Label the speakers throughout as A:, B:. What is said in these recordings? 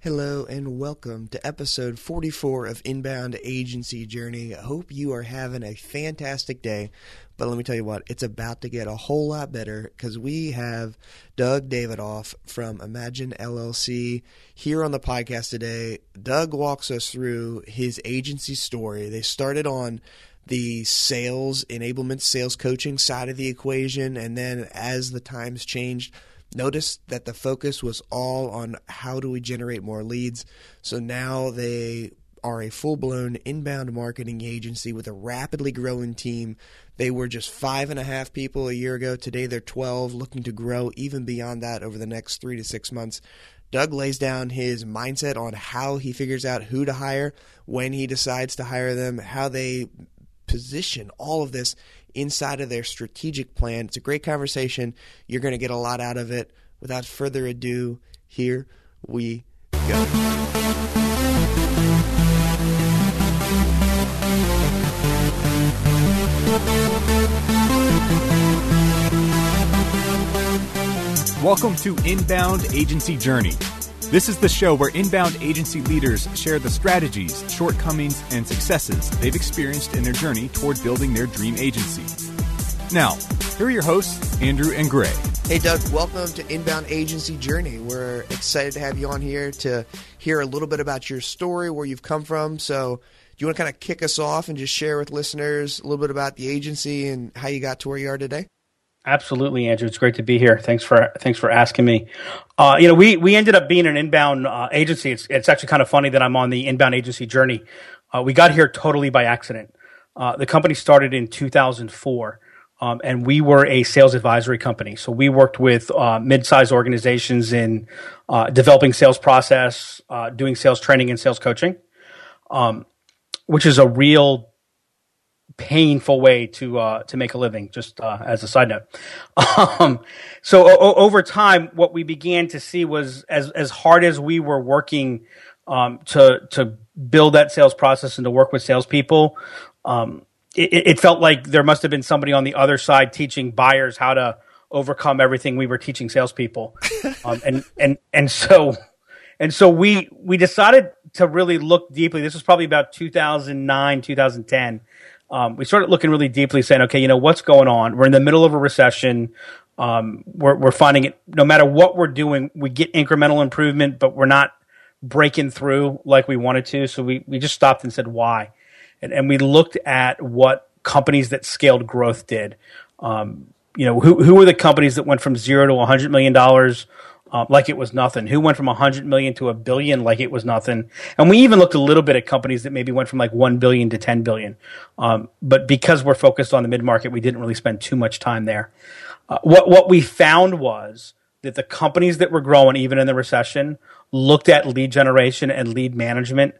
A: Hello and welcome to episode 44 of Inbound Agency Journey. I hope you are having a fantastic day. But let me tell you what, it's about to get a whole lot better because we have Doug Davidoff from Imagine LLC here on the podcast today. Doug walks us through his agency story. They started on the sales enablement, sales coaching side of the equation, and then as the times changed, Notice that the focus was all on how do we generate more leads. So now they are a full blown inbound marketing agency with a rapidly growing team. They were just five and a half people a year ago. Today they're 12, looking to grow even beyond that over the next three to six months. Doug lays down his mindset on how he figures out who to hire, when he decides to hire them, how they position all of this inside of their strategic plan. It's a great conversation. You're going to get a lot out of it. Without further ado, here we go.
B: Welcome to Inbound Agency Journey this is the show where inbound agency leaders share the strategies, shortcomings, and successes they've experienced in their journey toward building their dream agency. Now, here are your hosts, Andrew and Gray.
A: Hey, Doug, welcome to Inbound Agency Journey. We're excited to have you on here to hear a little bit about your story, where you've come from. So, do you want to kind of kick us off and just share with listeners a little bit about the agency and how you got to where you are today?
C: Absolutely, Andrew. It's great to be here. Thanks for thanks for asking me. Uh, you know, we we ended up being an inbound uh, agency. It's it's actually kind of funny that I'm on the inbound agency journey. Uh, we got here totally by accident. Uh, the company started in 2004, um, and we were a sales advisory company. So we worked with uh, mid-sized organizations in uh, developing sales process, doing sales training and sales coaching, um, which is a real painful way to uh, to make a living. Just uh, as a side note, um, so o- over time, what we began to see was as as hard as we were working um, to to build that sales process and to work with salespeople. Um, it, it felt like there must have been somebody on the other side teaching buyers how to overcome everything we were teaching salespeople, um, and and and so and so we we decided to really look deeply. This was probably about 2009, 2010 um, we started looking really deeply, saying, okay, you know, what's going on? We're in the middle of a recession. Um, we're, we're finding it, no matter what we're doing, we get incremental improvement, but we're not breaking through like we wanted to. So we, we just stopped and said, why? And, and we looked at what companies that scaled growth did. Um, you know, who, who were the companies that went from zero to $100 million uh, like it was nothing. Who went from 100 million to a billion like it was nothing. And we even looked a little bit at companies that maybe went from like 1 billion to 10 billion. Um, but because we're focused on the mid market, we didn't really spend too much time there. Uh, what, what we found was that the companies that were growing, even in the recession, looked at lead generation and lead management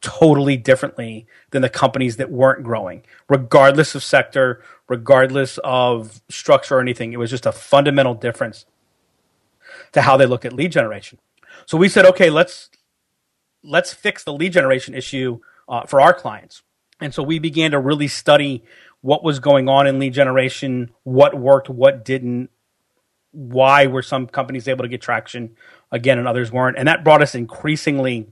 C: totally differently than the companies that weren't growing, regardless of sector, regardless of structure or anything. It was just a fundamental difference to how they look at lead generation. So we said, okay, let's let's fix the lead generation issue uh, for our clients. And so we began to really study what was going on in lead generation, what worked, what didn't, why were some companies able to get traction again and others weren't. And that brought us increasingly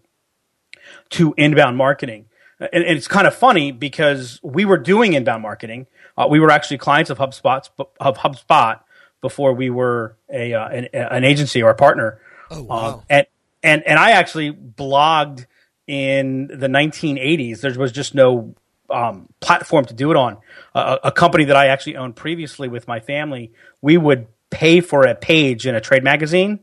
C: to inbound marketing. And, and it's kind of funny because we were doing inbound marketing. Uh, we were actually clients of HubSpot, of HubSpot, before we were a uh, an, an, agency or a partner.
A: Oh wow! Um,
C: and and and I actually blogged in the 1980s. There was just no um, platform to do it on. Uh, a company that I actually owned previously with my family, we would pay for a page in a trade magazine,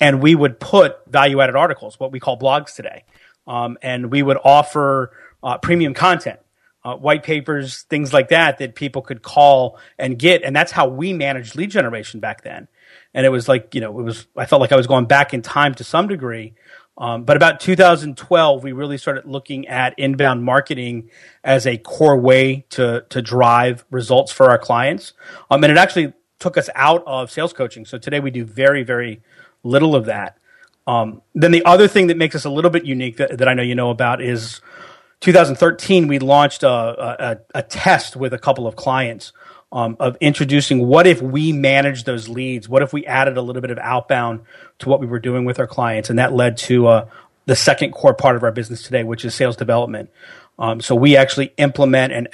C: and we would put value added articles, what we call blogs today, um, and we would offer uh, premium content uh, white papers, things like that, that people could call and get. And that's how we managed lead generation back then. And it was like, you know, it was, I felt like I was going back in time to some degree. Um, but about 2012, we really started looking at inbound marketing as a core way to, to drive results for our clients. Um, and it actually took us out of sales coaching. So today we do very, very little of that. Um, then the other thing that makes us a little bit unique that, that I know you know about is 2013, we launched a, a, a test with a couple of clients um, of introducing what if we managed those leads? What if we added a little bit of outbound to what we were doing with our clients? And that led to a, the second core part of our business today, which is sales development. Um, so we actually implement and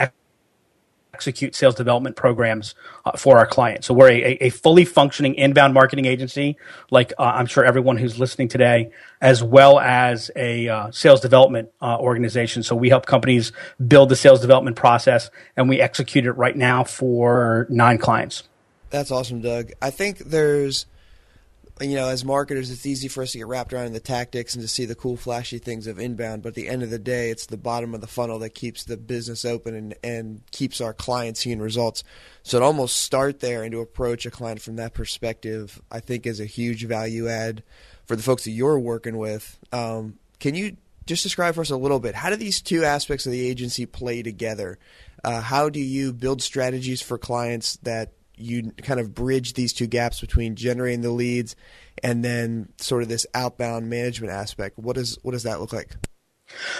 C: execute sales development programs uh, for our clients. So we're a, a, fully functioning inbound marketing agency, like uh, I'm sure everyone who's listening today, as well as a uh, sales development uh, organization. So we help companies build the sales development process, and we execute it right now for nine clients.
A: That's awesome, Doug. I think there's you know, as marketers, it's easy for us to get wrapped around in the tactics and to see the cool, flashy things of inbound. But at the end of the day, it's the bottom of the funnel that keeps the business open and, and keeps our clients seeing results. So to almost start there and to approach a client from that perspective, I think is a huge value add for the folks that you're working with. Um, can you just describe for us a little bit how do these two aspects of the agency play together? Uh, how do you build strategies for clients that you kind of bridge these two gaps between generating the leads and then sort of this outbound management aspect. What does what does that look like?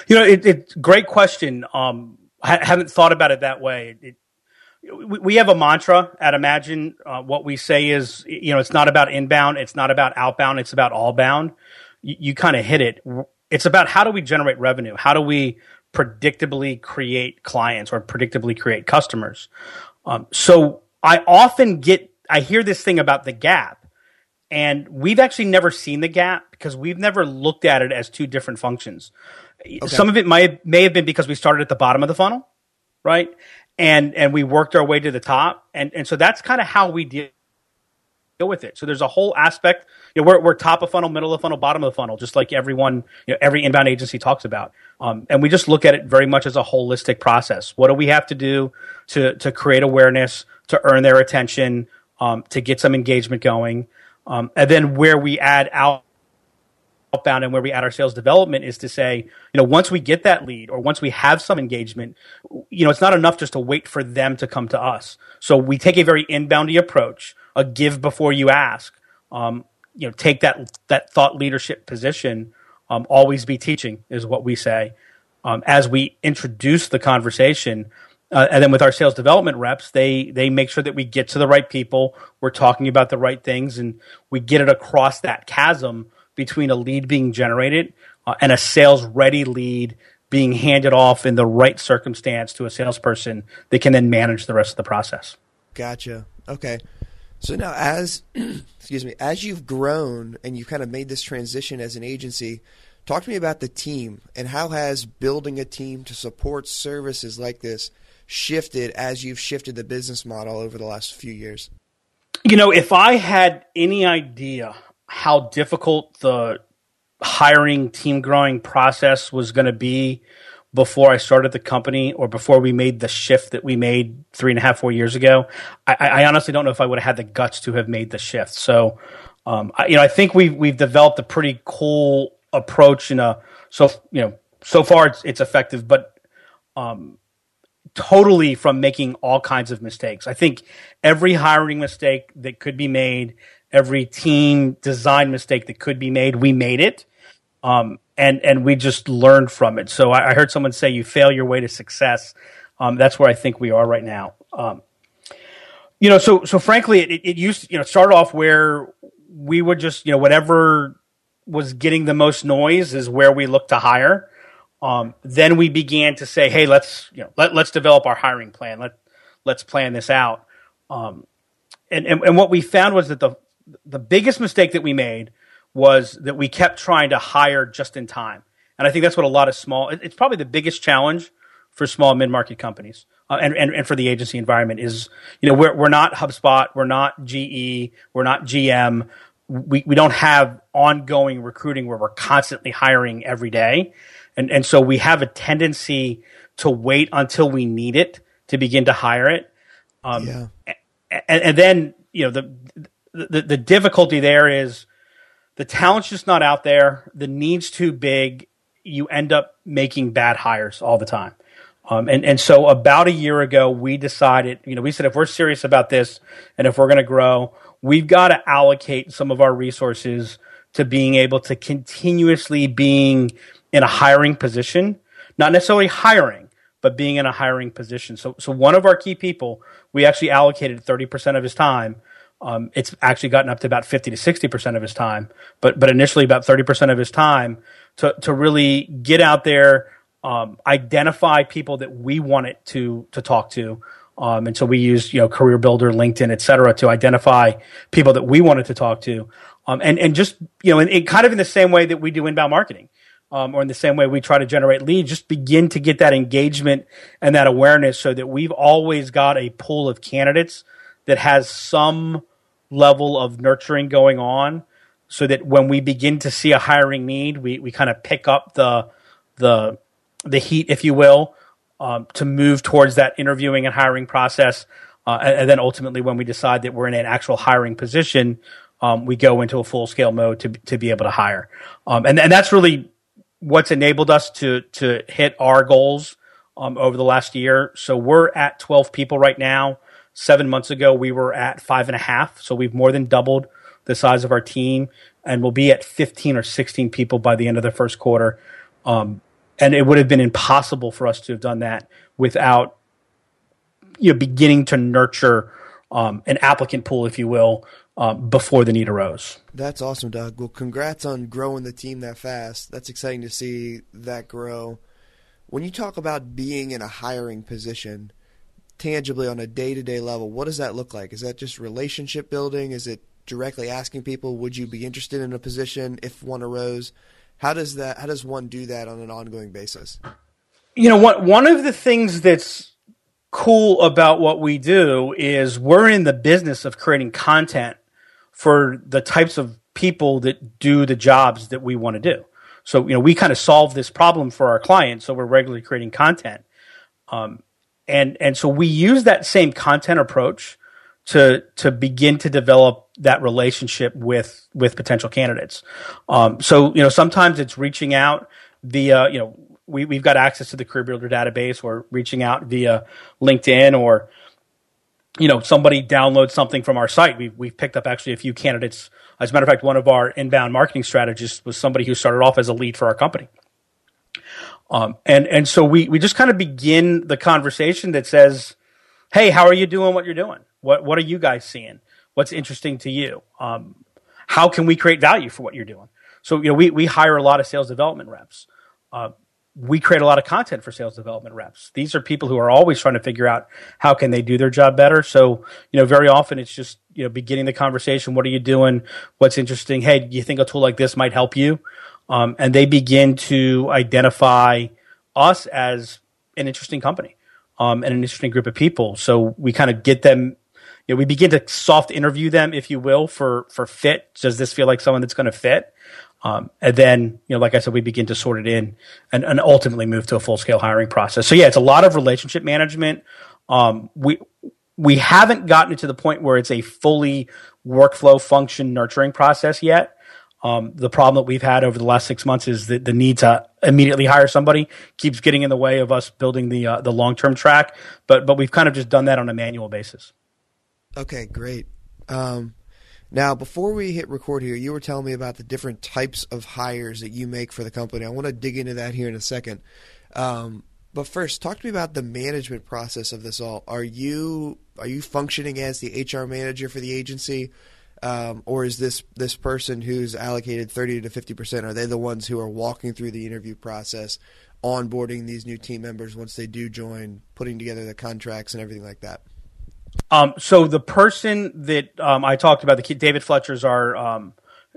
C: You know, it, it's great question. Um, I haven't thought about it that way. It, we, have a mantra at Imagine. Uh, what we say is, you know, it's not about inbound, it's not about outbound, it's about all bound. You, you kind of hit it. It's about how do we generate revenue? How do we predictably create clients or predictably create customers? Um, so I often get, I hear this thing about the gap, and we've actually never seen the gap because we've never looked at it as two different functions. Okay. Some of it might may have been because we started at the bottom of the funnel, right? And and we worked our way to the top, and and so that's kind of how we deal with it. So there's a whole aspect. You know, we're we're top of funnel, middle of funnel, bottom of the funnel, just like everyone, you know, every inbound agency talks about. Um, and we just look at it very much as a holistic process. What do we have to do to to create awareness? To earn their attention, um, to get some engagement going. Um, and then where we add out outbound and where we add our sales development is to say, you know, once we get that lead or once we have some engagement, you know, it's not enough just to wait for them to come to us. So we take a very inboundy approach, a give before you ask. Um, you know, take that that thought leadership position. Um, always be teaching is what we say. Um, as we introduce the conversation, uh, and then with our sales development reps, they they make sure that we get to the right people. We're talking about the right things, and we get it across that chasm between a lead being generated uh, and a sales ready lead being handed off in the right circumstance to a salesperson that can then manage the rest of the process.
A: Gotcha. Okay. So now, as excuse me, as you've grown and you've kind of made this transition as an agency, talk to me about the team and how has building a team to support services like this shifted as you've shifted the business model over the last few years?
C: You know, if I had any idea how difficult the hiring team growing process was going to be before I started the company or before we made the shift that we made three and a half, four years ago, I, I honestly don't know if I would have had the guts to have made the shift. So, um, I, you know, I think we've we've developed a pretty cool approach in a so you know so far it's, it's effective, but um, totally from making all kinds of mistakes. I think every hiring mistake that could be made, every team design mistake that could be made, we made it. Um, and, and we just learned from it. So I, I, heard someone say you fail your way to success. Um, that's where I think we are right now. Um, you know, so, so frankly, it, it used, you know, start off where we would just, you know, whatever was getting the most noise is where we look to hire. Um, then we began to say, hey, let's you know let, let's develop our hiring plan. Let let's plan this out. Um, and, and and what we found was that the the biggest mistake that we made was that we kept trying to hire just in time. And I think that's what a lot of small it's probably the biggest challenge for small mid market companies uh, and, and and for the agency environment is you know we're we're not HubSpot, we're not GE, we're not GM. We, we don't have ongoing recruiting where we're constantly hiring every day. And, and so we have a tendency to wait until we need it to begin to hire it. Um, yeah. and, and, then, you know, the, the, the difficulty there is the talent's just not out there. The need's too big. You end up making bad hires all the time. Um, and, and so about a year ago, we decided, you know, we said if we're serious about this and if we're going to grow, we've got to allocate some of our resources to being able to continuously being in a hiring position, not necessarily hiring, but being in a hiring position. So, so one of our key people, we actually allocated 30% of his time Um, it's actually gotten up to about 50 to 60% of his time, but, but initially about 30% of his time to, to really get out there, um, identify people that we wanted to, to talk to. Um, and so we used, you know, Career Builder, LinkedIn, et cetera, to identify people that we wanted to talk to. Um, and, and just, you know, in, in, kind of in the same way that we do inbound marketing. Um, or in the same way we try to generate leads, just begin to get that engagement and that awareness so that we've always got a pool of candidates that has some level of nurturing going on so that when we begin to see a hiring need, we, we kind of pick up the, the, the heat, if you will, um, to move towards that interviewing and hiring process. Uh, and, and, then ultimately, when we decide that we're in an actual hiring position, um, we go into a full scale mode to, to be able to hire. Um, and, and that's really what's enabled us to, to hit our goals um, over the last year. So we're at 12 people right now. Seven months ago, we were at five and a half. So we've more than doubled the size of our team and we'll be at 15 or 16 people by the end of the first quarter. Um, and it would have been impossible for us to have done that without you know beginning to nurture um, an applicant pool, if you will, uh, before the need arose.
A: That's awesome, Doug. Well, congrats on growing the team that fast. That's exciting to see that grow. When you talk about being in a hiring position, tangibly on a day to day level, what does that look like? Is that just relationship building? Is it directly asking people, would you be interested in a position if one arose? How does that? How does one do that on an ongoing basis?
C: You know, what one of the things that's cool about what we do is we're in the business of creating content for the types of people that do the jobs that we want to do. So, you know, we kind of solve this problem for our clients. So we're regularly creating content. Um, and, and so we use that same content approach to to begin to develop that relationship with with potential candidates. Um, so you know sometimes it's reaching out via you know we we've got access to the Career Builder database or reaching out via LinkedIn or you know somebody downloads something from our site. We've we've picked up actually a few candidates. As a matter of fact, one of our inbound marketing strategists was somebody who started off as a lead for our company. Um, and and so we we just kind of begin the conversation that says, "Hey, how are you doing? What you're doing?" What what are you guys seeing? What's interesting to you? Um, how can we create value for what you're doing? So you know, we we hire a lot of sales development reps. Uh, we create a lot of content for sales development reps. These are people who are always trying to figure out how can they do their job better. So, you know, very often it's just, you know, beginning the conversation. What are you doing? What's interesting? Hey, you think a tool like this might help you? Um, and they begin to identify us as an interesting company um, and an interesting group of people. So we kind of get them you know, we begin to soft interview them, if you will, for for fit. Does this feel like someone that's going to fit? Um, and then, you know, like I said, we begin to sort it in and, and ultimately move to a full scale hiring process. So yeah, it's a lot of relationship management. Um, we we haven't gotten it to the point where it's a fully workflow function nurturing process yet. Um, the problem that we've had over the last six months is that the need to immediately hire somebody keeps getting in the way of us building the uh, the long term track. But but we've kind of just done that on a manual basis.
A: Okay, great. Um, now, before we hit record here, you were telling me about the different types of hires that you make for the company. I want to dig into that here in a second. Um, but first, talk to me about the management process of this all. Are you are you functioning as the HR manager for the agency, um, or is this this person who's allocated thirty to fifty percent? Are they the ones who are walking through the interview process, onboarding these new team members once they do join, putting together the contracts and everything like that?
C: Um, so the person that um, I talked about, the David Fletcher's our um,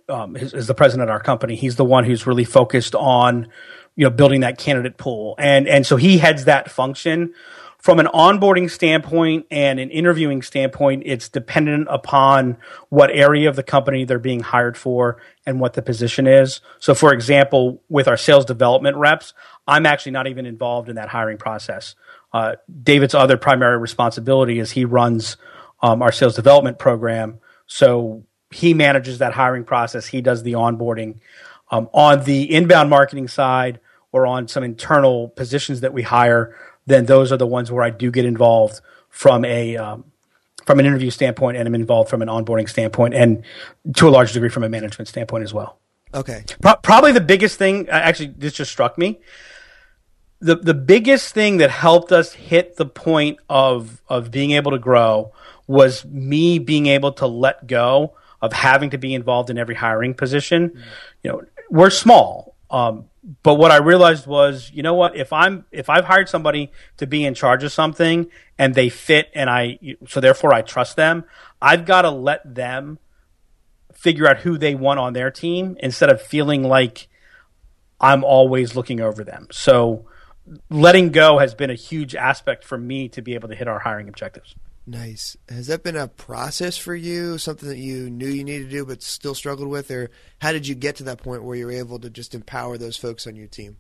C: um, is, is, the president of our company. He's the one who's really focused on you know building that candidate pool, and and so he heads that function. From an onboarding standpoint and an interviewing standpoint, it's dependent upon what area of the company they're being hired for and what the position is. So, for example, with our sales development reps, I'm actually not even involved in that hiring process. Uh, David's other primary responsibility is he runs um, our sales development program. So he manages that hiring process. He does the onboarding. Um, on the inbound marketing side or on some internal positions that we hire, then those are the ones where I do get involved from a um, from an interview standpoint, and I'm involved from an onboarding standpoint, and to a large degree from a management standpoint as well.
A: Okay.
C: Pro- probably the biggest thing, actually, this just struck me the the biggest thing that helped us hit the point of of being able to grow was me being able to let go of having to be involved in every hiring position. Mm. You know, we're small. Um, but what I realized was, you know what? If I'm if I've hired somebody to be in charge of something and they fit, and I so therefore I trust them, I've got to let them figure out who they want on their team instead of feeling like I'm always looking over them. So letting go has been a huge aspect for me to be able to hit our hiring objectives.
A: Nice. Has that been a process for you? Something that you knew you needed to do but still struggled with, or how did you get to that point where you were able to just empower those folks on your team?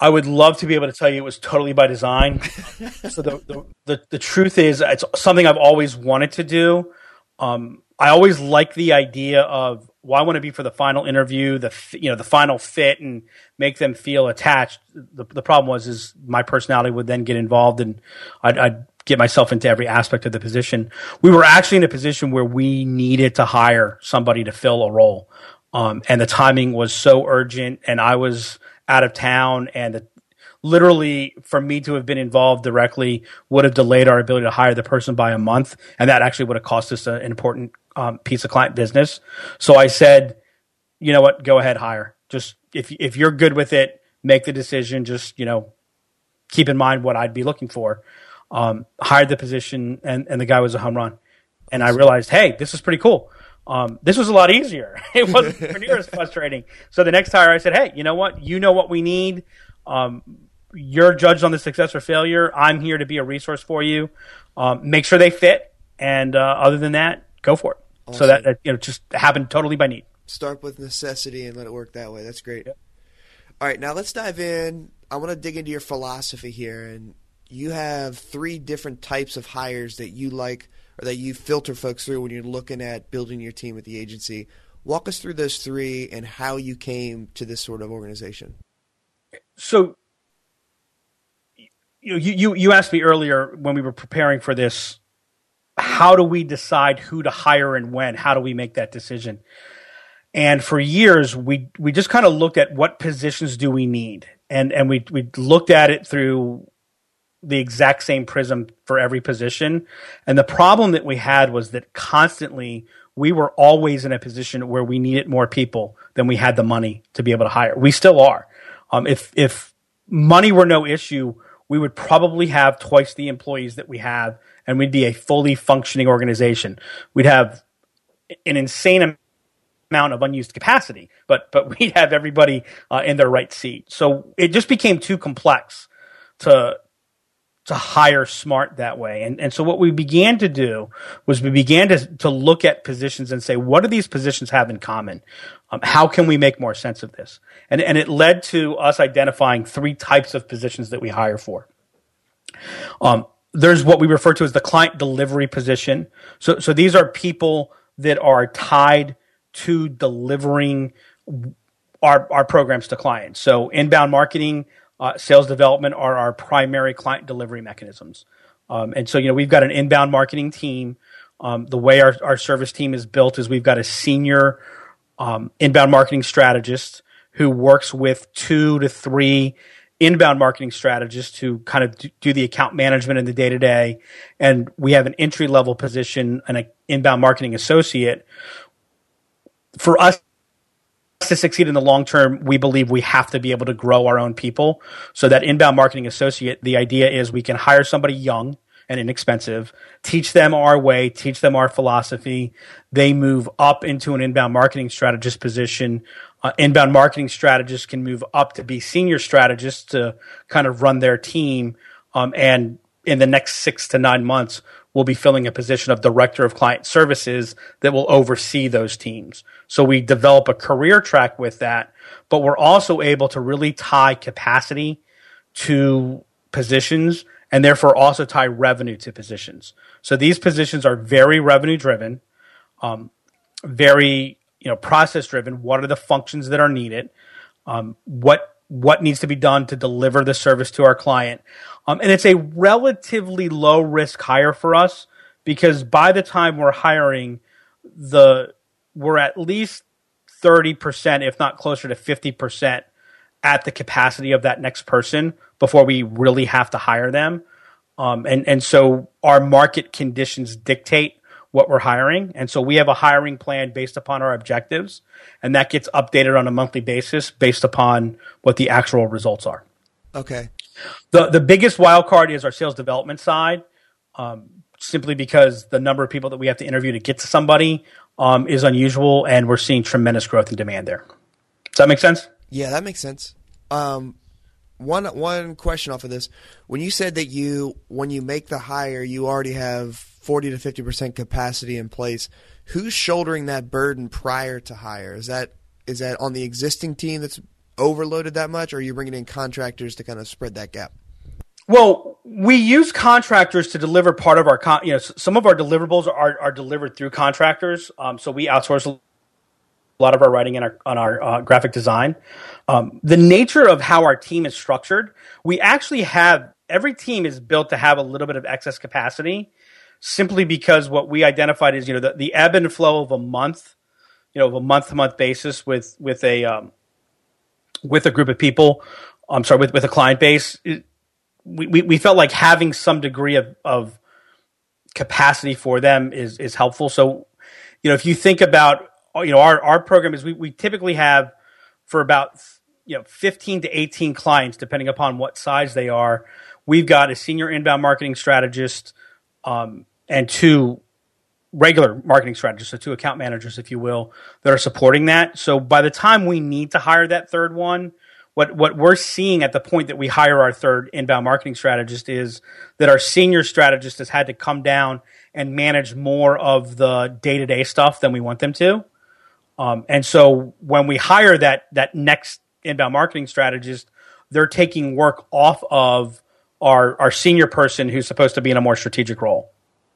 C: I would love to be able to tell you it was totally by design. so the, the, the the truth is, it's something I've always wanted to do. Um, I always like the idea of well, I want to be for the final interview, the you know the final fit, and make them feel attached. The, the problem was is my personality would then get involved, and I'd, I'd get myself into every aspect of the position. We were actually in a position where we needed to hire somebody to fill a role. Um, and the timing was so urgent and I was out of town and the, literally for me to have been involved directly would have delayed our ability to hire the person by a month. And that actually would have cost us a, an important um, piece of client business. So I said, you know what, go ahead, hire. Just if, if you're good with it, make the decision. Just, you know, keep in mind what I'd be looking for um, hired the position, and, and the guy was a home run. And I realized, hey, this is pretty cool. Um, this was a lot easier. it wasn't near as frustrating. So the next hire, I said, hey, you know what? You know what we need. Um, you're judged on the success or failure. I'm here to be a resource for you. Um, make sure they fit, and uh, other than that, go for it. Awesome. So that, that, you know just happened totally by need.
A: Start with necessity and let it work that way. That's great. Yep. All right, now let's dive in. I want to dig into your philosophy here, and you have three different types of hires that you like or that you filter folks through when you're looking at building your team at the agency. Walk us through those three and how you came to this sort of organization.
C: So, you know, you, you asked me earlier when we were preparing for this, how do we decide who to hire and when? How do we make that decision? And for years, we we just kind of looked at what positions do we need, and and we we looked at it through the exact same prism for every position. And the problem that we had was that constantly we were always in a position where we needed more people than we had the money to be able to hire. We still are. Um, if if money were no issue, we would probably have twice the employees that we have, and we'd be a fully functioning organization. We'd have an insane amount of unused capacity, but but we'd have everybody uh, in their right seat. So it just became too complex to to hire smart that way. And, and so what we began to do was we began to, to look at positions and say, what do these positions have in common? Um, how can we make more sense of this? And, and it led to us identifying three types of positions that we hire for. Um, there's what we refer to as the client delivery position. So, so these are people that are tied to delivering our, our programs to clients. So inbound marketing, uh, sales development are our primary client delivery mechanisms. Um, and so, you know, we've got an inbound marketing team. Um, the way our, our service team is built is we've got a senior um, inbound marketing strategist who works with two to three inbound marketing strategists to kind of do the account management in the day to day. And we have an entry level position, an inbound marketing associate. For us to succeed in the long term, we believe we have to be able to grow our own people. So that inbound marketing associate, the idea is we can hire somebody young and inexpensive, teach them our way, teach them our philosophy. They move up into an inbound marketing strategist position. Uh, inbound marketing strategists can move up to be senior strategists to kind of run their team. Um, and in the next six to nine months, we'll be filling a position of director of client services that will oversee those teams. So we develop a career track with that, but we're also able to really tie capacity to positions and therefore also tie revenue to positions. So these positions are very revenue driven, um, very you know process driven. What are the functions that are needed? Um, what what needs to be done to deliver the service to our client. Um, and it's a relatively low risk hire for us because by the time we're hiring, the we're at least 30%, if not closer to 50% at the capacity of that next person before we really have to hire them. Um, and, and so our market conditions dictate what we're hiring. And so we have a hiring plan based upon our objectives, and that gets updated on a monthly basis based upon what the actual results are.
A: Okay.
C: The the biggest wild card is our sales development side, um, simply because the number of people that we have to interview to get to somebody um, is unusual, and we're seeing tremendous growth in demand there. Does that make sense?
A: Yeah, that makes sense. Um, one one question off of this: when you said that you when you make the hire, you already have forty to fifty percent capacity in place. Who's shouldering that burden prior to hire? Is that is that on the existing team that's overloaded that much, or are you bringing in contractors to kind of spread that gap?
C: Well, we use contractors to deliver part of our, con- you know, some of our deliverables are, are delivered through contractors. Um, so we outsource a lot of our writing and our, on our uh, graphic design. Um, the nature of how our team is structured, we actually have every team is built to have a little bit of excess capacity, simply because what we identified is you know the, the ebb and flow of a month, you know, of a month to month basis with with a um, with a group of people. I'm sorry, with with a client base. It, we, we, we felt like having some degree of, of capacity for them is is helpful. So, you know, if you think about you know our our program is we, we typically have for about you know 15 to 18 clients depending upon what size they are. We've got a senior inbound marketing strategist um, and two regular marketing strategists so two account managers if you will that are supporting that. So by the time we need to hire that third one what what we're seeing at the point that we hire our third inbound marketing strategist is that our senior strategist has had to come down and manage more of the day-to-day stuff than we want them to um, and so when we hire that that next inbound marketing strategist, they're taking work off of our our senior person who's supposed to be in a more strategic role.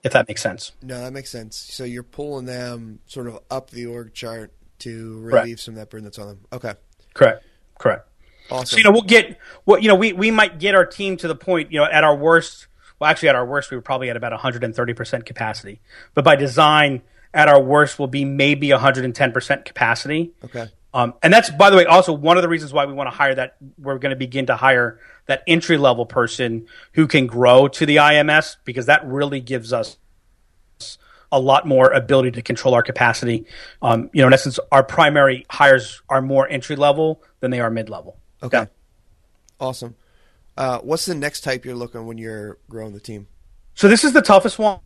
C: If that makes sense.
A: No, that makes sense. So you're pulling them sort of up the org chart to relieve
C: Correct.
A: some of that burden that's on them. Okay.
C: Correct. Correct.
A: Awesome.
C: So you know we'll get what you know we we might get our team to the point you know at our worst. Well, actually, at our worst, we were probably at about 130 percent capacity. But by design, at our worst, will be maybe 110 percent capacity.
A: okay.
C: Um, and that's, by the way, also one of the reasons why we want to hire that. We're going to begin to hire that entry level person who can grow to the IMS because that really gives us a lot more ability to control our capacity. Um, you know, in essence, our primary hires are more entry level than they are mid level.
A: Okay. Awesome. Uh, what's the next type you're looking when you're growing the team?
C: So this is the toughest one.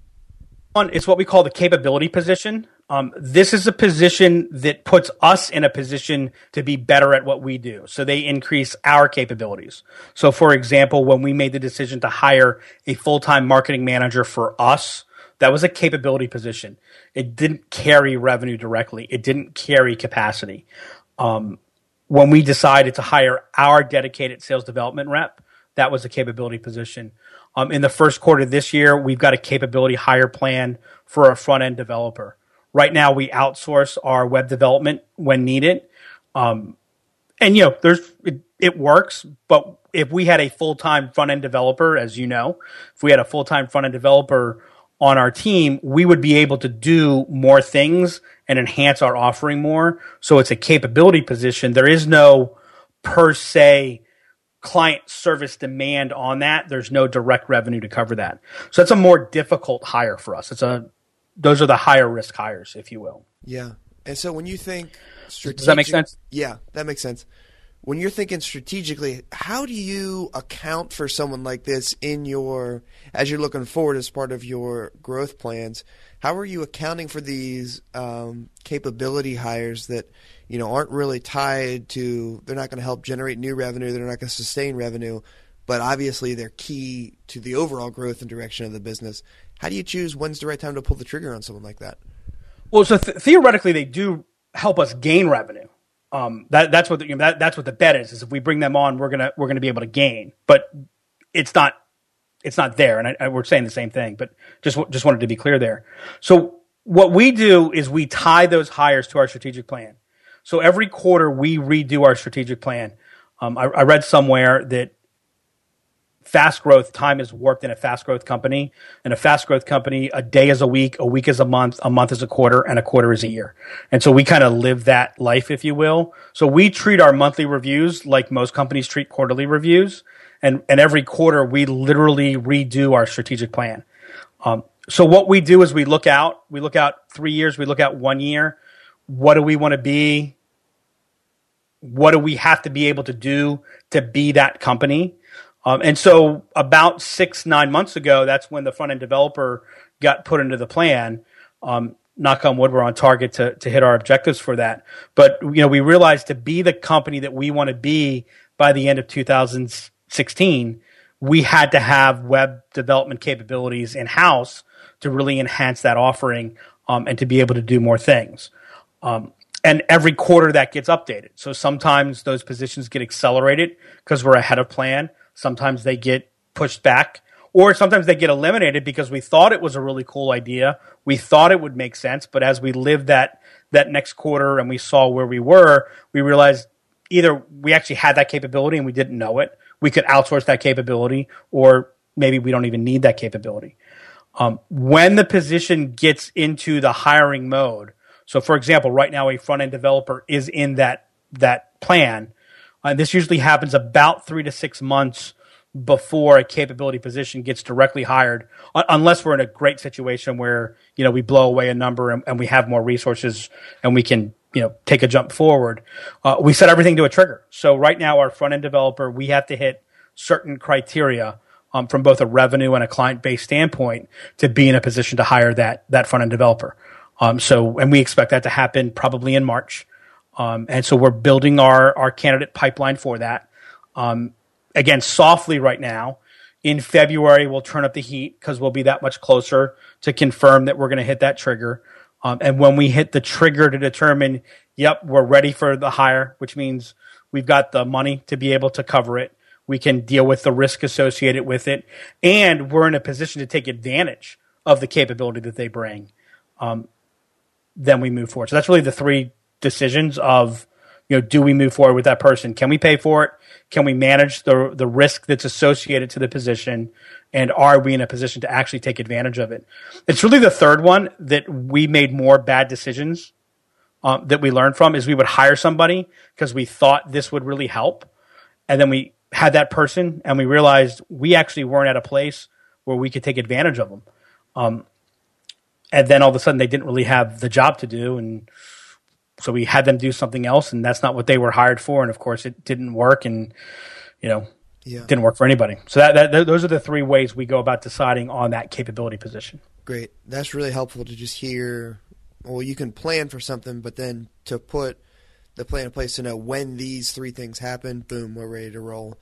C: It's what we call the capability position. Um, this is a position that puts us in a position to be better at what we do. So they increase our capabilities. So, for example, when we made the decision to hire a full time marketing manager for us, that was a capability position. It didn't carry revenue directly. It didn't carry capacity. Um, when we decided to hire our dedicated sales development rep, that was a capability position. Um, in the first quarter of this year, we've got a capability hire plan for a front end developer. Right now, we outsource our web development when needed. Um, and you know, there's it, it works, but if we had a full time front end developer, as you know, if we had a full time front end developer on our team, we would be able to do more things and enhance our offering more. So it's a capability position. There is no per se client service demand on that. There's no direct revenue to cover that. So that's a more difficult hire for us. It's a those are the higher risk hires, if you will.
A: Yeah. And so when you think strategic,
C: Does that make sense?
A: Yeah, that makes sense. When you're thinking strategically, how do you account for someone like this in your as you're looking forward as part of your growth plans? How are you accounting for these um, capability hires that you know aren't really tied to? They're not going to help generate new revenue. They're not going to sustain revenue, but obviously they're key to the overall growth and direction of the business. How do you choose when's the right time to pull the trigger on someone like that?
C: Well, so th- theoretically, they do help us gain revenue. Um, that, that's what the, you know, that, that's what the bet is. Is if we bring them on, we're gonna we're gonna be able to gain. But it's not it's not there, and I, I, we're saying the same thing. But just just wanted to be clear there. So what we do is we tie those hires to our strategic plan. So every quarter we redo our strategic plan. Um, I, I read somewhere that fast growth time is warped in a fast growth company. In a fast growth company, a day is a week, a week is a month, a month is a quarter, and a quarter is a year. And so we kind of live that life, if you will. So we treat our monthly reviews like most companies treat quarterly reviews. and and every quarter we literally redo our strategic plan. Um, so what we do is we look out, we look out three years, we look out one year. What do we want to be? What do we have to be able to do to be that company? Um, and so about six, nine months ago, that's when the front end developer got put into the plan. Um, knock on wood, we're on target to, to hit our objectives for that. But, you know, we realized to be the company that we want to be by the end of 2016, we had to have web development capabilities in house to really enhance that offering um, and to be able to do more things. Um, and every quarter that gets updated. So sometimes those positions get accelerated because we're ahead of plan. Sometimes they get pushed back, or sometimes they get eliminated because we thought it was a really cool idea. We thought it would make sense, but as we lived that that next quarter and we saw where we were, we realized either we actually had that capability and we didn't know it. We could outsource that capability, or maybe we don't even need that capability. Um, when the position gets into the hiring mode, so for example, right now a front end developer is in that that plan and this usually happens about three to six months before a capability position gets directly hired, unless we're in a great situation where you know we blow away a number and, and we have more resources and we can you know take a jump forward. Uh, we set everything to a trigger. So right now, our front end developer, we have to hit certain criteria um, from both a revenue and a client based standpoint to be in a position to hire that that front end developer. Um, so, and we expect that to happen probably in March. Um, and so we're building our, our candidate pipeline for that. Um, again, softly right now. In February, we'll turn up the heat because we'll be that much closer to confirm that we're going to hit that trigger. Um, and when we hit the trigger to determine, yep, we're ready for the hire, which means we've got the money to be able to cover it. We can deal with the risk associated with it. And we're in a position to take advantage of the capability that they bring. Um, then we move forward. So that's really the three decisions of you know do we move forward with that person? Can we pay for it? Can we manage the the risk that's associated to the position? And are we in a position to actually take advantage of it? It's really the third one that we made more bad decisions um, that we learned from is we would hire somebody because we thought this would really help. And then we had that person and we realized we actually weren't at a place where we could take advantage of them. Um, and then all of a sudden they didn't really have the job to do and so we had them do something else, and that's not what they were hired for. And of course, it didn't work, and you know, yeah. didn't work for anybody. So that, that those are the three ways we go about deciding on that capability position.
A: Great, that's really helpful to just hear. Well, you can plan for something, but then to put the plan in place to know when these three things happen, boom, we're ready to roll.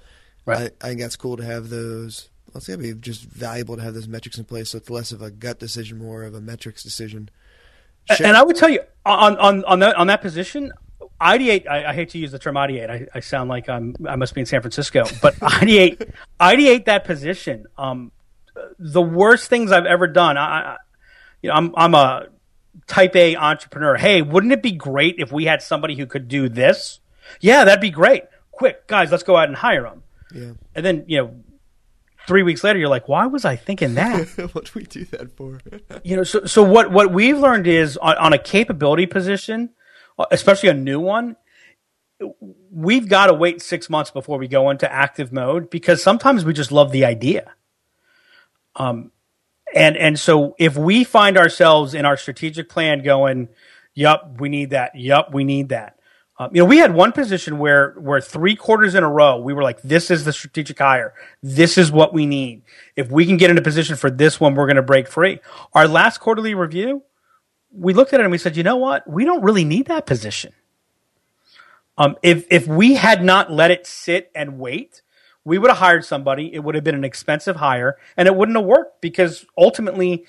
A: Right. I, I think that's cool to have those. Let's say it'd be just valuable to have those metrics in place, so it's less of a gut decision, more of a metrics decision.
C: And I would tell you on on on that on that position, ideate. I, I, hate to use the term ideate. I, I, sound like I'm I must be in San Francisco, but ideate ideate that position. Um, the worst things I've ever done. I, you know, I'm I'm a type A entrepreneur. Hey, wouldn't it be great if we had somebody who could do this? Yeah, that'd be great. Quick, guys, let's go out and hire them. Yeah. And then you know three weeks later, you're like, why was I thinking that?
A: what do we do that for?
C: you know, so so what what we've learned is on, on a capability position, especially a new one, we've got to wait six months before we go into active mode because sometimes we just love the idea. Um, and and so if we find ourselves in our strategic plan going, "Yup, we need that. Yup, we need that." Um, you know, we had one position where where three quarters in a row we were like, "This is the strategic hire. This is what we need. If we can get in a position for this one, we're going to break free." Our last quarterly review, we looked at it and we said, "You know what? We don't really need that position." Um, if if we had not let it sit and wait, we would have hired somebody. It would have been an expensive hire, and it wouldn't have worked because ultimately,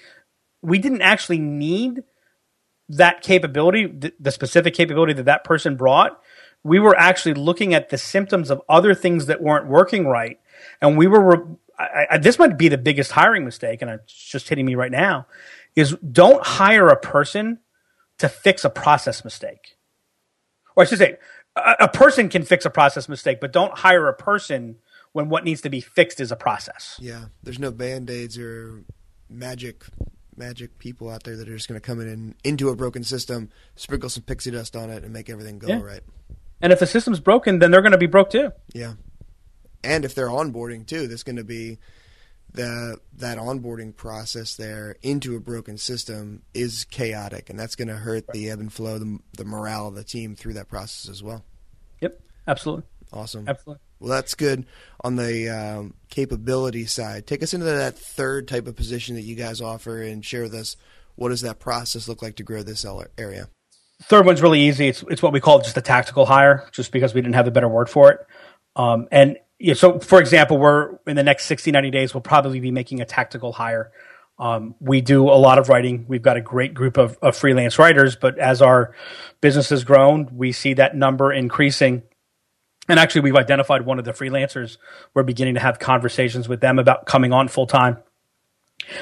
C: we didn't actually need that capability, the specific capability that that person brought, we were actually looking at the symptoms of other things that weren't working right. And we were, I, I, this might be the biggest hiring mistake, and it's just hitting me right now, is don't hire a person to fix a process mistake. Or I should say, a, a person can fix a process mistake, but don't hire a person when what needs to be fixed is a process.
A: Yeah, there's no band aids or magic magic people out there that are just going to come in and into a broken system, sprinkle some pixie dust on it, and make everything go yeah. right.
C: And if the system's broken, then they're going to be broke too.
A: Yeah. and if they're onboarding too, there's going to be the that onboarding process there into a broken system is chaotic, and that's going to hurt the ebb and flow, the, the morale of the team through that process as well.
C: Yep, absolutely.
A: Awesome.
C: Absolutely.
A: Well, that's good on the um, capability side. Take us into that third type of position that you guys offer, and share with us what does that process look like to grow this area.
C: Third one's really easy. It's it's what we call just a tactical hire, just because we didn't have a better word for it. Um, and yeah, so for example, we're in the next 60, 90 days, we'll probably be making a tactical hire. Um, we do a lot of writing. We've got a great group of, of freelance writers, but as our business has grown, we see that number increasing. And actually, we've identified one of the freelancers. We're beginning to have conversations with them about coming on full time.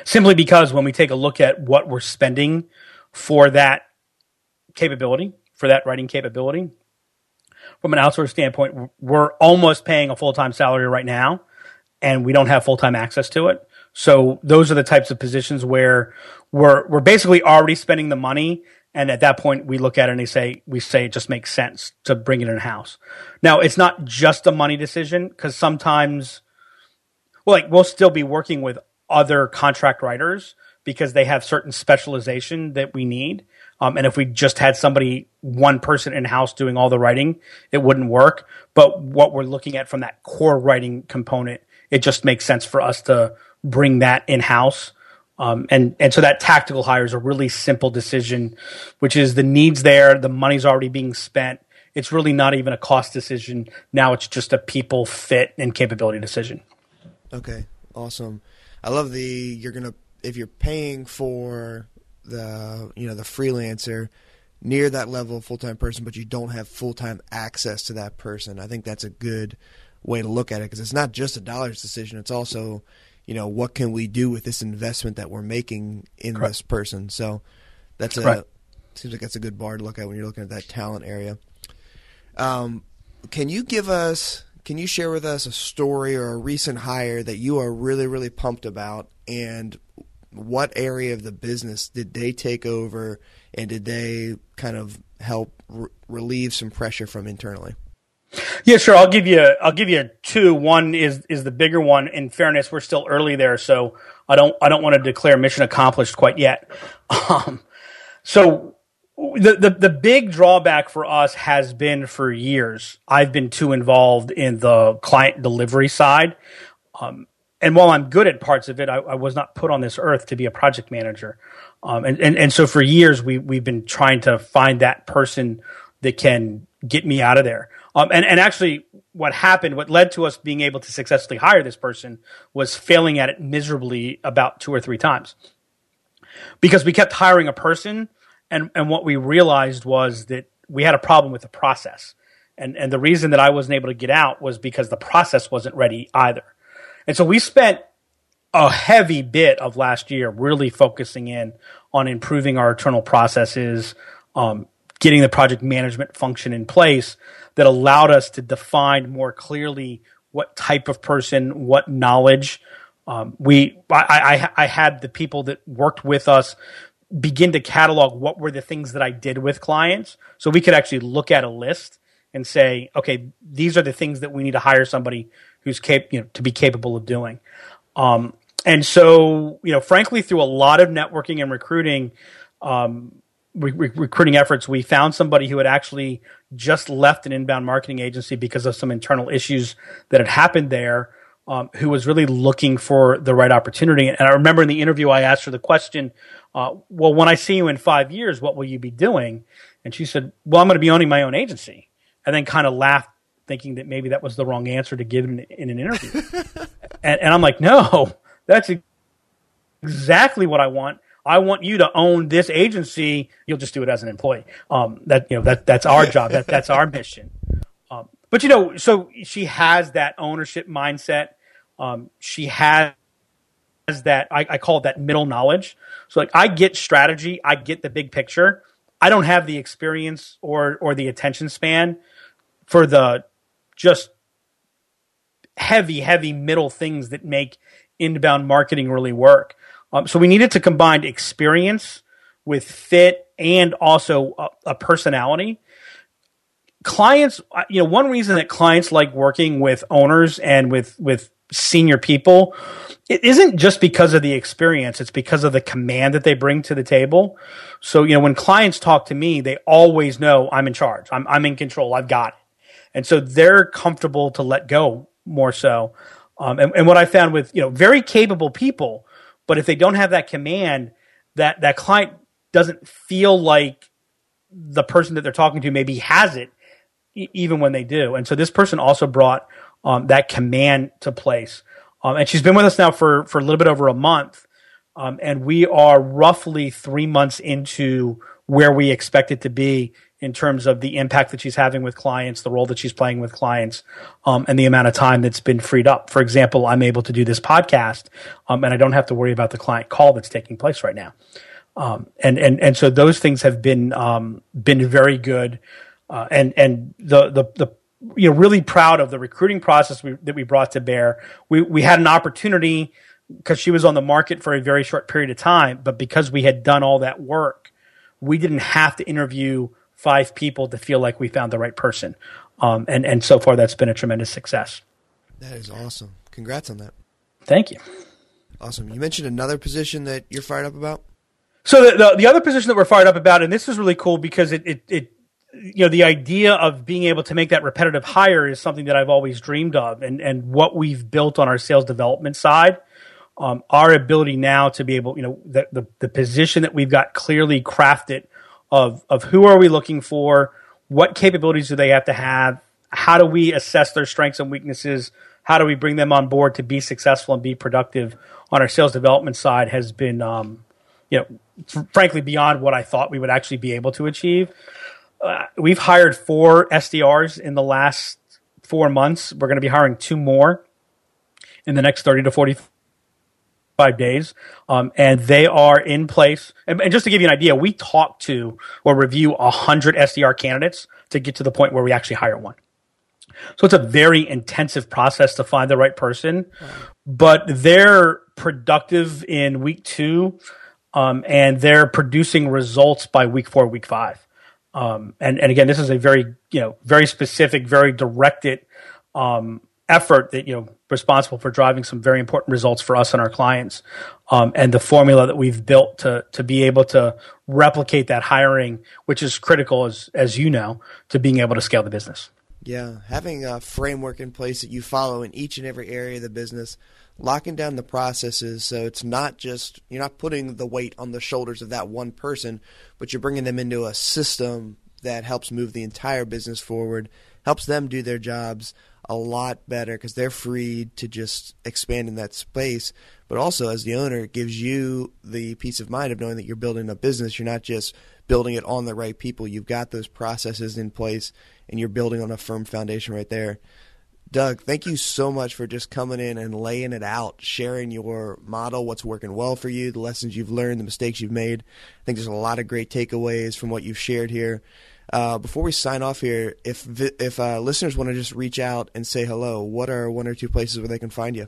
C: Simply because when we take a look at what we're spending for that capability, for that writing capability, from an outsource standpoint, we're almost paying a full time salary right now, and we don't have full time access to it. So those are the types of positions where we're we're basically already spending the money, and at that point we look at it and they say we say it just makes sense to bring it in house. Now it's not just a money decision because sometimes, well, like we'll still be working with other contract writers because they have certain specialization that we need. Um, and if we just had somebody, one person in house doing all the writing, it wouldn't work. But what we're looking at from that core writing component, it just makes sense for us to bring that in house. Um, and and so that tactical hire is a really simple decision, which is the needs there, the money's already being spent. It's really not even a cost decision. Now it's just a people fit and capability decision.
A: Okay, awesome. I love the you're gonna if you're paying for the you know the freelancer near that level of full time person, but you don't have full time access to that person. I think that's a good way to look at it because it's not just a dollars decision; it's also you know what can we do with this investment that we're making in Correct. this person. So that's a seems like that's a good bar to look at when you're looking at that talent area. Um, can you give us? Can you share with us a story or a recent hire that you are really, really pumped about, and what area of the business did they take over and did they kind of help re- relieve some pressure from internally?
C: Yeah, sure. I'll give you. I'll give you two. One is is the bigger one. In fairness, we're still early there, so I don't. I don't want to declare mission accomplished quite yet. Um, so the, the the big drawback for us has been for years. I've been too involved in the client delivery side. Um, and while I'm good at parts of it, I, I, was not put on this earth to be a project manager. Um, and, and, and so for years, we, we've been trying to find that person that can get me out of there. Um, and, and actually, what happened, what led to us being able to successfully hire this person was failing at it miserably about two or three times. Because we kept hiring a person, and, and what we realized was that we had a problem with the process. And, and the reason that I wasn't able to get out was because the process wasn't ready either. And so we spent a heavy bit of last year really focusing in on improving our internal processes, um, getting the project management function in place that allowed us to define more clearly what type of person, what knowledge. Um, we, I, I, I had the people that worked with us begin to catalog what were the things that I did with clients, so we could actually look at a list and say, okay, these are the things that we need to hire somebody who's cap- you know, to be capable of doing. Um, and so, you know, frankly, through a lot of networking and recruiting, um, re- re- recruiting efforts, we found somebody who had actually just left an inbound marketing agency because of some internal issues that had happened there. Um, who was really looking for the right opportunity. And I remember in the interview, I asked her the question, uh, Well, when I see you in five years, what will you be doing? And she said, Well, I'm going to be owning my own agency. And then kind of laughed thinking that maybe that was the wrong answer to give in, in an interview. and, and I'm like, no, that's exactly what I want. I want you to own this agency. You'll just do it as an employee. Um, that you know that that's our job. That that's our mission. Um, but you know, so she has that ownership mindset. Um, she has has that I, I call it that middle knowledge. So like I get strategy, I get the big picture. I don't have the experience or or the attention span for the just heavy, heavy middle things that make inbound marketing really work. Um, so we needed to combine experience with fit and also a, a personality. clients, uh, you know, one reason that clients like working with owners and with with senior people, it isn't just because of the experience. It's because of the command that they bring to the table. So, you know, when clients talk to me, they always know I'm in charge. I'm I'm in control. I've got it. And so they're comfortable to let go more so. Um, and, and what I found with, you know, very capable people, but if they don't have that command, that that client doesn't feel like the person that they're talking to maybe has it even when they do. And so this person also brought um, that command to place. Um, and she's been with us now for, for a little bit over a month. Um, and we are roughly three months into where we expect it to be in terms of the impact that she's having with clients, the role that she's playing with clients, um, and the amount of time that's been freed up. For example, I'm able to do this podcast, um, and I don't have to worry about the client call that's taking place right now. Um, and and and so those things have been um, been very good, uh, and and the the the you know really proud of the recruiting process we, that we brought to bear. We we had an opportunity because she was on the market for a very short period of time, but because we had done all that work, we didn't have to interview five people to feel like we found the right person. Um, and and so far that's been a tremendous success.
A: That is awesome. Congrats on that.
C: Thank you.
A: Awesome. You mentioned another position that you're fired up about.
C: So the, the, the other position that we're fired up about, and this is really cool because it, it, it you know the idea of being able to make that repetitive hire is something that I've always dreamed of, and and what we've built on our sales development side, um, our ability now to be able, you know, the, the the position that we've got clearly crafted of of who are we looking for, what capabilities do they have to have, how do we assess their strengths and weaknesses, how do we bring them on board to be successful and be productive on our sales development side has been, um, you know frankly beyond what I thought we would actually be able to achieve. Uh, we've hired four SDRs in the last four months. We're going to be hiring two more in the next 30 to 45 days. Um, and they are in place. And, and, just to give you an idea, we talk to or review 100 SDR candidates to get to the point where we actually hire one. So it's a very intensive process to find the right person, but they're productive in week two um, and they're producing results by week four, week five. Um, and and again, this is a very you know very specific, very directed um, effort that you know responsible for driving some very important results for us and our clients. Um, and the formula that we've built to to be able to replicate that hiring, which is critical as as you know, to being able to scale the business.
A: Yeah, having a framework in place that you follow in each and every area of the business locking down the processes so it's not just you're not putting the weight on the shoulders of that one person, but you're bringing them into a system that helps move the entire business forward, helps them do their jobs a lot better because they're free to just expand in that space. But also, as the owner, it gives you the peace of mind of knowing that you're building a business. You're not just building it on the right people. You've got those processes in place, and you're building on a firm foundation right there. Doug, thank you so much for just coming in and laying it out, sharing your model, what's working well for you, the lessons you've learned, the mistakes you've made. I think there's a lot of great takeaways from what you've shared here. Uh, before we sign off here, if if uh, listeners want to just reach out and say hello, what are one or two places where they can find you?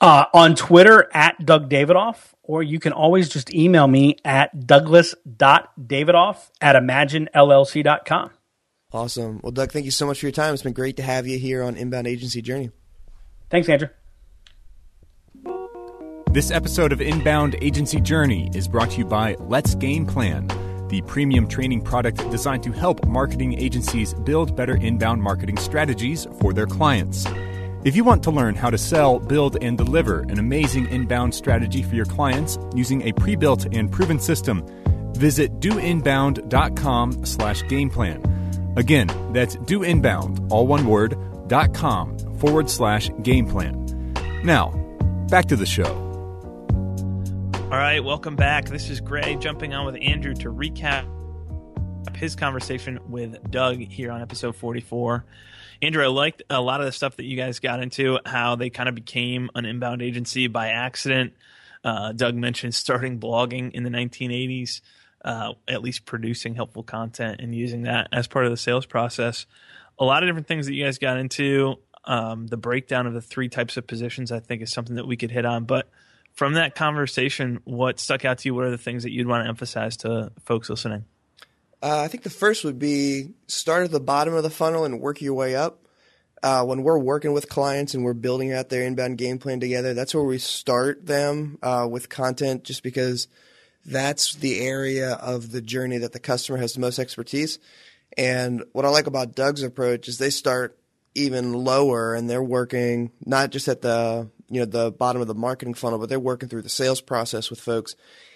C: Uh, on Twitter at Doug Davidoff, or you can always just email me at douglas.davidoff at imaginellc.com.
A: Awesome. Well, Doug, thank you so much for your time. It's been great to have you here on Inbound Agency Journey.
C: Thanks, Andrew.
B: This episode of Inbound Agency Journey is brought to you by Let's Game Plan, the premium training product designed to help marketing agencies build better inbound marketing strategies for their clients. If you want to learn how to sell, build, and deliver an amazing inbound strategy for your clients using a pre-built and proven system, visit doinbound.com slash game plan. Again, that's doinbound, all one word, dot com forward slash game plan. Now, back to the show.
D: All right, welcome back. This is Gray jumping on with Andrew to recap his conversation with Doug here on episode 44. Andrew, I liked a lot of the stuff that you guys got into, how they kind of became an inbound agency by accident. Uh, Doug mentioned starting blogging in the 1980s uh, at least producing helpful content and using that as part of the sales process. A lot of different things that you guys got into. Um, the breakdown of the three types of positions, I think, is something that we could hit on. But from that conversation, what stuck out to you? What are the things that you'd want to emphasize to folks listening?
A: Uh, I think the first would be start at the bottom of the funnel and work your way up. Uh, when we're working with clients and we're building out their inbound game plan together, that's where we start them uh, with content just because that's the area of the journey that the customer has the most expertise. And what I like about Doug's approach is they start even lower and they're working not just at the you know the bottom of the marketing funnel, but they're working through the sales process with folks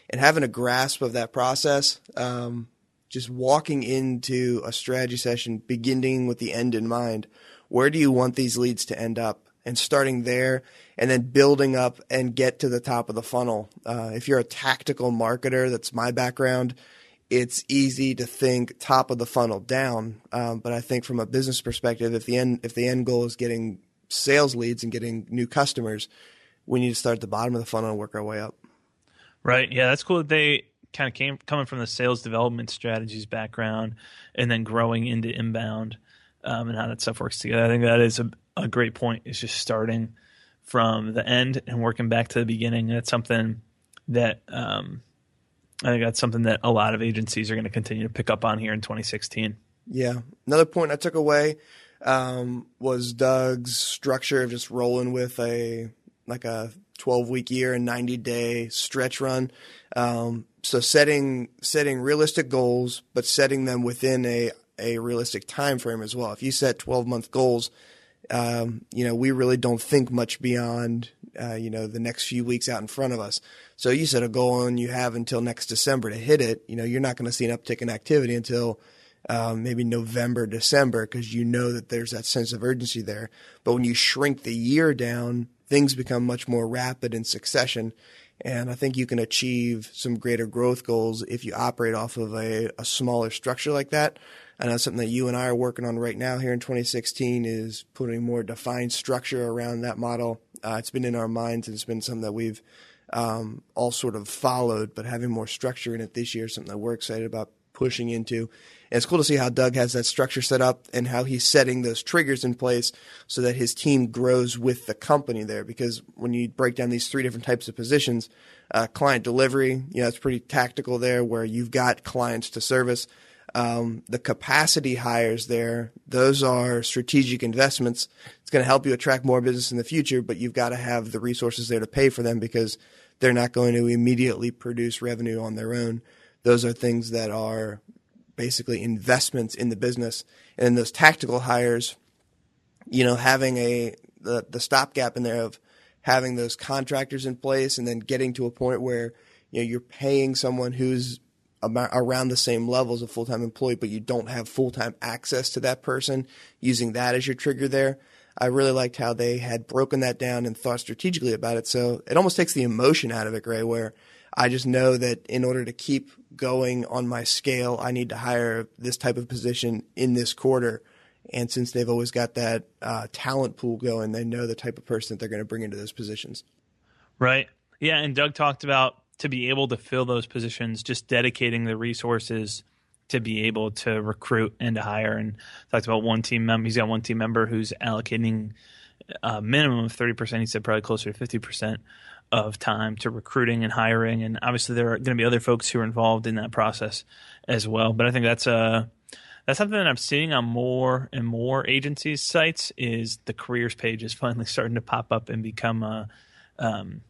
A: and having a grasp of that process. Um, just walking into a strategy session, beginning with the end in mind. Where do you want these leads to end up? And starting there, and then building up and get to the top of the funnel. Uh, if you're a tactical marketer, that's my background it's easy to think top of the funnel down. Um, but I think from a business perspective, if the end if the end goal is getting sales leads and getting new customers, we need to start at the bottom of the funnel and work our way up.
D: Right. Yeah, that's cool. That they kind of came coming from the sales development strategies background, and then growing into inbound um, and how that stuff works together. I think that is a, a great point. Is just starting from the end and working back to the beginning. That's something that um, I think that's something that a lot of agencies are going to continue to pick up on here in 2016.
A: Yeah. Another point I took away um, was Doug's structure of just rolling with a like a 12 week year and 90 day stretch run. Um, so setting setting realistic goals, but setting them within a a realistic time frame as well. If you set 12 month goals, um, you know we really don't think much beyond uh, you know the next few weeks out in front of us. So you set a goal and you have until next December to hit it. You know, you're not going to see an uptick in activity until um, maybe November, December, because you know that there's that sense of urgency there. But when you shrink the year down, things become much more rapid in succession. And I think you can achieve some greater growth goals if you operate off of a, a smaller structure like that. And that's something that you and I are working on right now here in 2016 is putting more defined structure around that model. Uh, it's been in our minds and it's been something that we've um, all sort of followed, but having more structure in it this year is something that we're excited about pushing into. And it's cool to see how Doug has that structure set up and how he's setting those triggers in place so that his team grows with the company there. Because when you break down these three different types of positions, uh, client delivery, you know, it's pretty tactical there where you've got clients to service. Um, the capacity hires there, those are strategic investments. It's going to help you attract more business in the future, but you've got to have the resources there to pay for them because they're not going to immediately produce revenue on their own. Those are things that are basically investments in the business. And then those tactical hires, you know, having a the, the stopgap in there of having those contractors in place and then getting to a point where you know you're paying someone who's around the same level as a full-time employee, but you don't have full-time access to that person, using that as your trigger there. I really liked how they had broken that down and thought strategically about it. So it almost takes the emotion out of it, Gray, where I just know that in order to keep going on my scale, I need to hire this type of position in this quarter. And since they've always got that uh, talent pool going, they know the type of person that they're going to bring into those positions.
D: Right. Yeah. And Doug talked about to be able to fill those positions, just dedicating the resources to be able to recruit and to hire. And talked about one team member. He's got one team member who's allocating a minimum of thirty percent. He said probably closer to fifty percent of time to recruiting and hiring. And obviously, there are going to be other folks who are involved in that process as well. But I think that's a that's something that I'm seeing on more and more agencies' sites. Is the careers page is finally starting to pop up and become a um,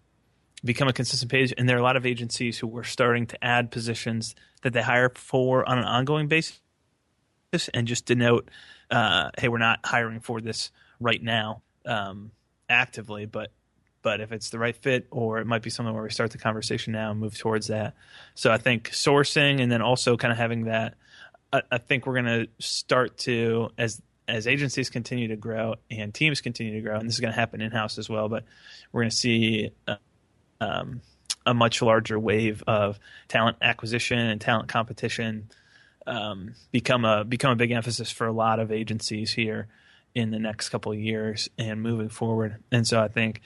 D: become a consistent page. And there are a lot of agencies who are starting to add positions that they hire for on an ongoing basis and just denote, uh, hey, we're not hiring for this right now um, actively, but but if it's the right fit or it might be something where we start the conversation now and move towards that. So I think sourcing and then also kind of having that. I, I think we're going to start to as as agencies continue to grow and teams continue to grow, and this is going to happen in house as well. But we're going to see uh, um, a much larger wave of talent acquisition and talent competition um, become a become a big emphasis for a lot of agencies here in the next couple of years and moving forward. And so I think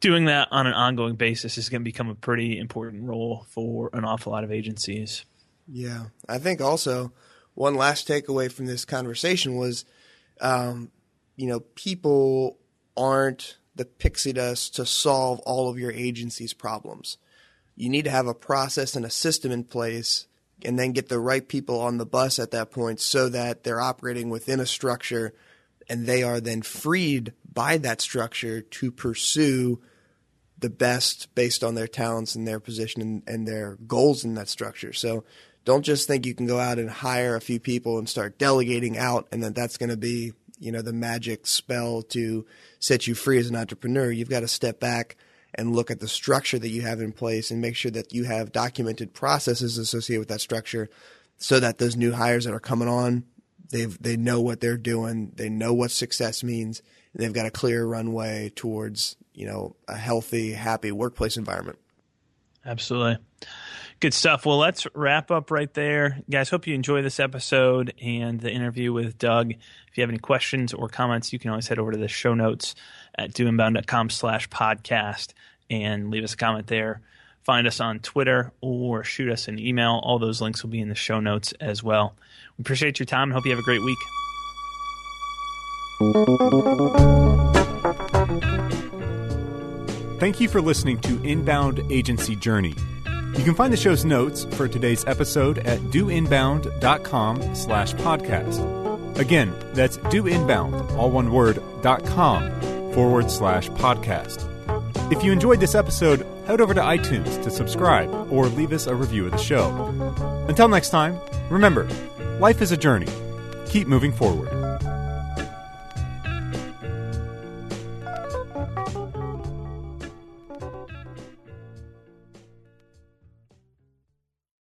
D: doing that on an ongoing basis is going to become a pretty important role for an awful lot of agencies.
A: Yeah, I think also one last takeaway from this conversation was, um, you know, people aren't the pixie dust to solve all of your agency's problems. You need to have a process and a system in place and then get the right people on the bus at that point so that they're operating within a structure and they are then freed by that structure to pursue the best based on their talents and their position and, and, their goals in that structure. So don't just think you can go out and hire a few people and start delegating out and that that's going to be, you know, the magic spell to set you free as an entrepreneur. You've got to step back and look at the structure that you have in place and make sure that you have documented processes associated with that structure so that those new hires that are coming on they they know what they're doing they know what success means and they've got a clear runway towards you know a healthy happy workplace environment
D: absolutely good stuff well let's wrap up right there guys hope you enjoy this episode and the interview with doug if you have any questions or comments you can always head over to the show notes at doinbound.com slash podcast and leave us a comment there. Find us on Twitter or shoot us an email. All those links will be in the show notes as well. We appreciate your time and hope you have a great week.
B: Thank you for listening to Inbound Agency Journey. You can find the show's notes for today's episode at doinbound.com slash podcast. Again, that's doinbound, all one word, dot com forward slash podcast. If you enjoyed this episode, head over to iTunes to subscribe or leave us a review of the show. Until next time, remember, life is a journey. Keep moving forward.